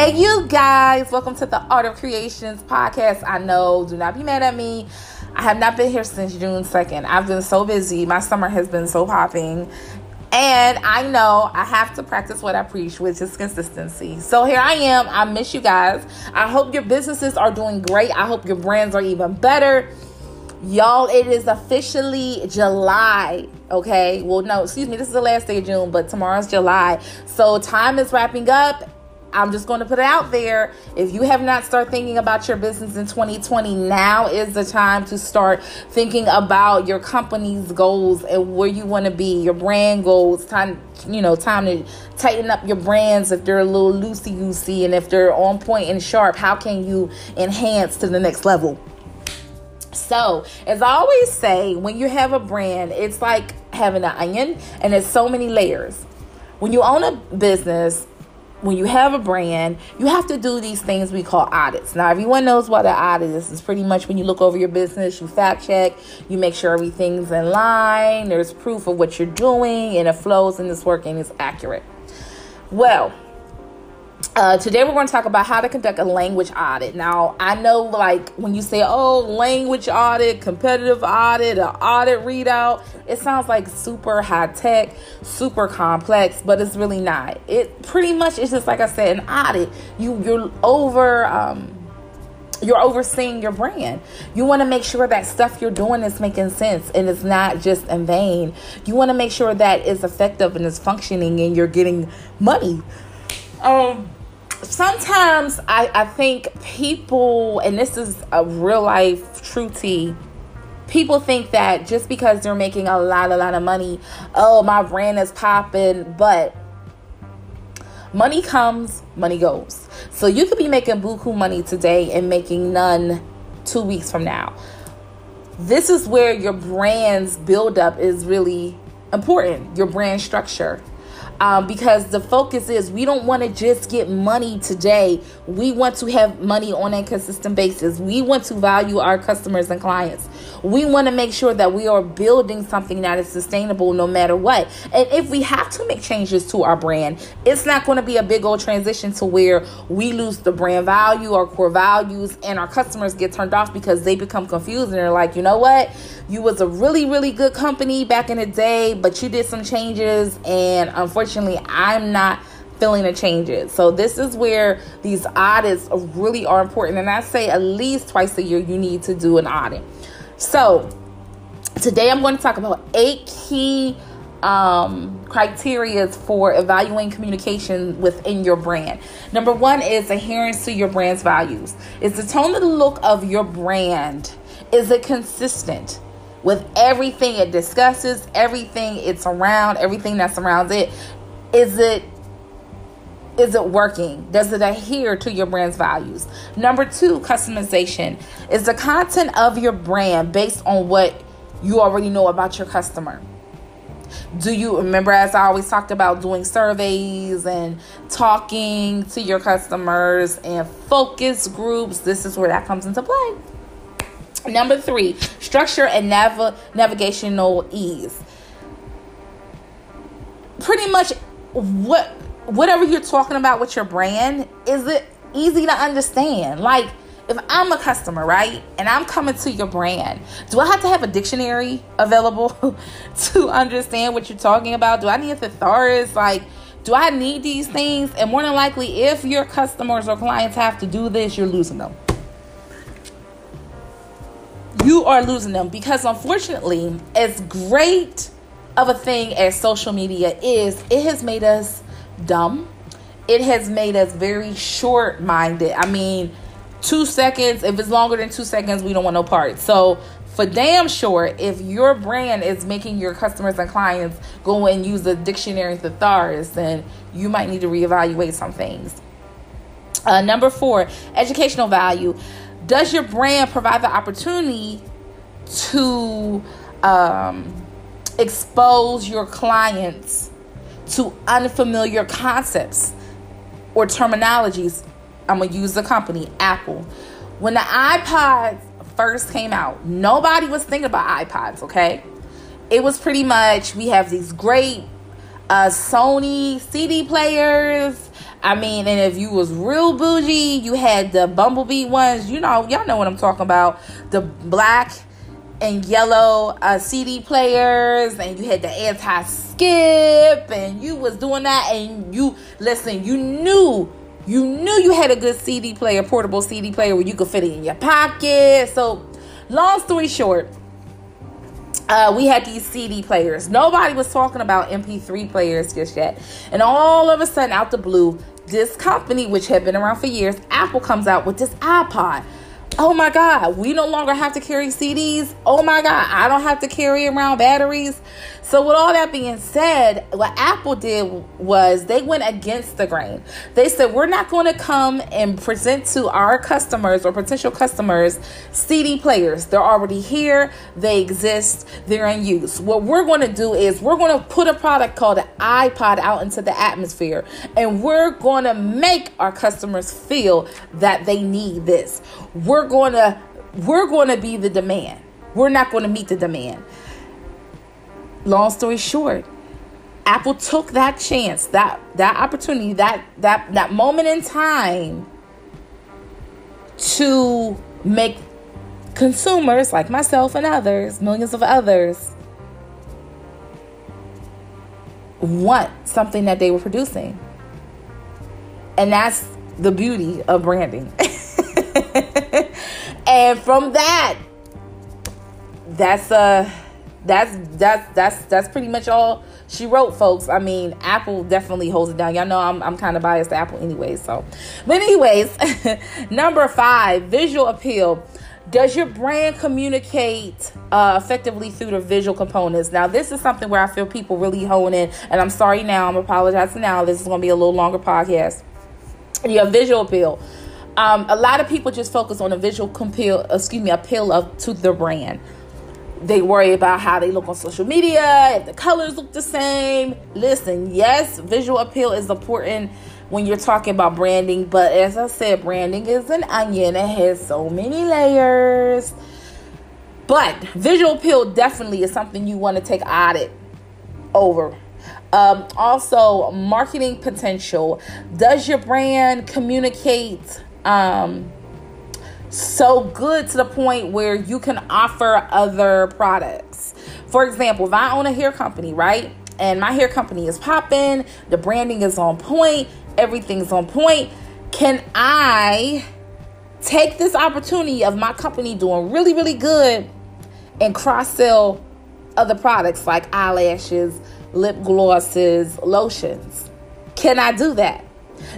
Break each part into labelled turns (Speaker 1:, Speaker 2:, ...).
Speaker 1: Hey, you guys, welcome to the Art of Kreations podcast. I know, do not be mad at me. I have not been here since June 2nd. I've been so busy. My summer has been so popping. And I know I have to practice what I preach, which is consistency. So here I am. I miss you guys. I hope your businesses are doing great. I hope your brands are even better. Y'all, it is officially July. Okay. Well, no, excuse me. This is the last day of June, but tomorrow's July. So time is wrapping up I'm just going to put it out there. If you have not started thinking about your business in 2020, now is the time to start thinking about your company's goals and where you want to be, your brand goals. Time, you know, time to tighten up your brands if they're a little loosey goosey and if they're on point and sharp. How can you enhance to the next level? So, as I always say, when you have a brand, it's like having an onion and it's so many layers. When you own a business, when you have a brand, you have to do these things we call audits. Now, everyone knows what an audit is. It's pretty much when you look over your business, you fact check, you make sure everything's in line, there's proof of what you're doing, and it flows and it's working, it's accurate. Well, uh, today we're going to talk about how to conduct a language audit. Now, I know like when you say, oh, language audit, competitive audit, an audit readout, it sounds like super high tech, super complex, but it's really not. It pretty much is just like I said, an audit. You you're over um, you're overseeing your brand. You want to make sure that stuff you're doing is making sense and it's not just in vain. You want to make sure that it's effective and it's functioning and you're getting money. Um sometimes I, I think people, and this is a real life true tea, people think that just because they're making a lot, a lot of money, oh, my brand is popping, but money comes, money goes. So you could be making buku money today and making none two weeks from now. This is where your brand's buildup is really important, your brand structure um, because the focus is we don't want to just get money today. We want to have money on a consistent basis. We want to value our customers and clients. We want to make sure that we are building something that is sustainable no matter what. And if we have to make changes to our brand, it's not going to be a big old transition to where we lose the brand value or core values and our customers get turned off because they become confused and they're like, you know what? You was a really, really good company back in the day, but you did some changes and unfortunately I'm not feeling the changes. So this is where these audits really are important. And I say at least twice a year you need to do an audit. So, today I'm going to talk about eight key um, criteria for evaluating communication within your brand. Number one is adherence to your brand's values. Is the tone and look of your brand is it consistent with everything it discusses, everything it's around, everything that surrounds it? Is it is it working? Does it adhere to your brand's values? Number two, customization. Is the content of your brand based on what you already know about your customer? Do you remember, as I always talked about, doing surveys and talking to your customers and focus groups? This is where that comes into play. Number three, structure and nav- navigational ease. Pretty much what whatever you're talking about with your brand, is it easy to understand? Like, if I'm a customer, right, and I'm coming to your brand, do I have to have a dictionary available to understand what you're talking about? Do I need a thesaurus? Like, do I need these things? And more than likely, if your customers or clients have to do this, you're losing them. You are losing them because, unfortunately, as great of a thing as social media is, it has made us dumb. It has made us very short minded. I mean, two seconds, if it's longer than two seconds, we don't want no part. So, for damn sure, if your brand is making your customers and clients go and use the dictionary thesaurus, then you might need to reevaluate some things. Uh, number four, educational value. Does your brand provide the opportunity to um, expose your clients to unfamiliar concepts or terminologies. I'm going to use the company, Apple. When the iPods first came out, nobody was thinking about iPods, okay? It was pretty much we have these great uh, Sony CD players. I mean, and if you was real bougie, you had the bumblebee ones. You know, y'all know what I'm talking about. The black and yellow uh, CD players, and you had the anti skip, and you was doing that, and you listen. You knew, you knew you had a good CD player, portable CD player, where you could fit it in your pocket. So, long story short, uh, we had these CD players. Nobody was talking about MP3 players just yet. And all of a sudden, out the blue, this company, which had been around for years, Apple comes out with this iPod oh my God, we no longer have to carry CDs. Oh my God, I don't have to carry around batteries. So, with all that being said, what Apple did was they went against the grain. They said, We're not going to come and present to our customers or potential customers CD players. They're already here, they exist, they're in use. What we're going to do is we're going to put a product called an iPod out into the atmosphere, and we're going to make our customers feel that they need this. We're going to we're going to be the demand. We're not going to meet the demand long story short, Apple took that chance, that that opportunity, that that that moment in time to make consumers like myself and others, millions of others, want something that they were producing. And that's the beauty of branding. and from that, that's a that's that's that's that's pretty much all she wrote, folks. I mean, Apple definitely holds it down. Y'all know I'm I'm kind of biased to Apple anyway. So, but anyways, number five, visual appeal. Does your brand communicate uh, effectively through the visual components? Now, this is something where I feel people really hone in, and I'm sorry now. I'm apologizing now. This is going to be a little longer podcast. Yeah, visual appeal. Um, a lot of people just focus on a visual appeal. Excuse me, appeal of to the brand they worry about how they look on social media, if the colors look the same. Listen, yes, visual appeal is important when you're talking about branding, but as I said, branding is an onion, it has so many layers. But visual appeal definitely is something you want to take audit over. Um, also, marketing potential. Does your brand communicate? Um, so good to the point where you can offer other products. For example, if I own a hair company, right? And my hair company is popping, the branding is on point, everything's on point. Can I take this opportunity of my company doing really, really good and cross sell other products like eyelashes, lip glosses, lotions? Can I do that?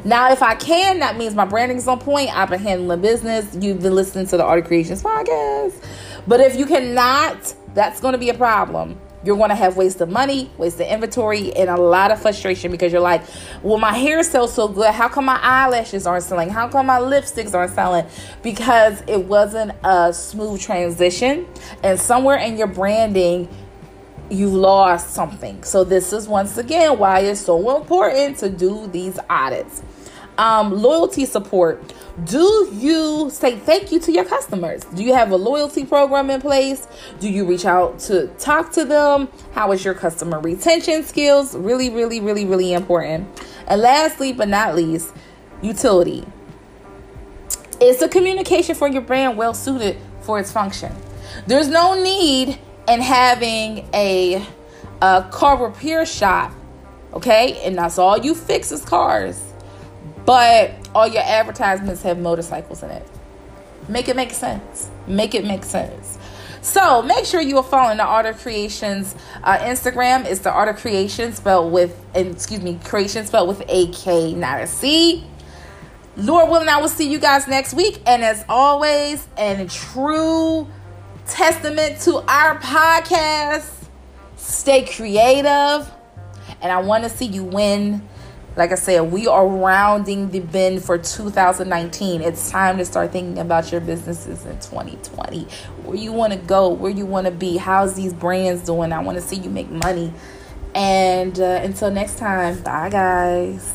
Speaker 1: Now, if I can, that means my branding is on point. I've been handling business. You've been listening to the Art of Kreations podcast. But if you cannot, that's going to be a problem. You're going to have waste wasted money, waste wasted inventory, and a lot of frustration because you're like, well, my hair sells so good. How come my eyelashes aren't selling? How come my lipsticks aren't selling? Because it wasn't a smooth transition. And somewhere in your branding, you lost something. So this is once again why it's so important to do these audits. Um, loyalty support. Do you say thank you to your customers? Do you have a loyalty program in place? Do you reach out to talk to them? How is your customer retention skills? Really, really, really, really important. And lastly, but not least, utility. Is the communication for your brand well suited for its function? There's no need and having a, a car repair shop, okay? And that's all you fix is cars. But all your advertisements have motorcycles in it. Make it make sense. Make it make sense. So make sure you are following the Art of Kreations uh, Instagram. It's the Art of Kreations spelled with, excuse me, creation spelled with a K, not a C. Lord willing, I will see you guys next week. And as always, and true testament to our podcast. Stay creative. And I want to see you win. Like I said, we are rounding the bend for 2019. It's time to start thinking about your businesses in 2020. Where you want to go, where you want to be, how's these brands doing? I want to see you make money. And uh, until next time, bye guys.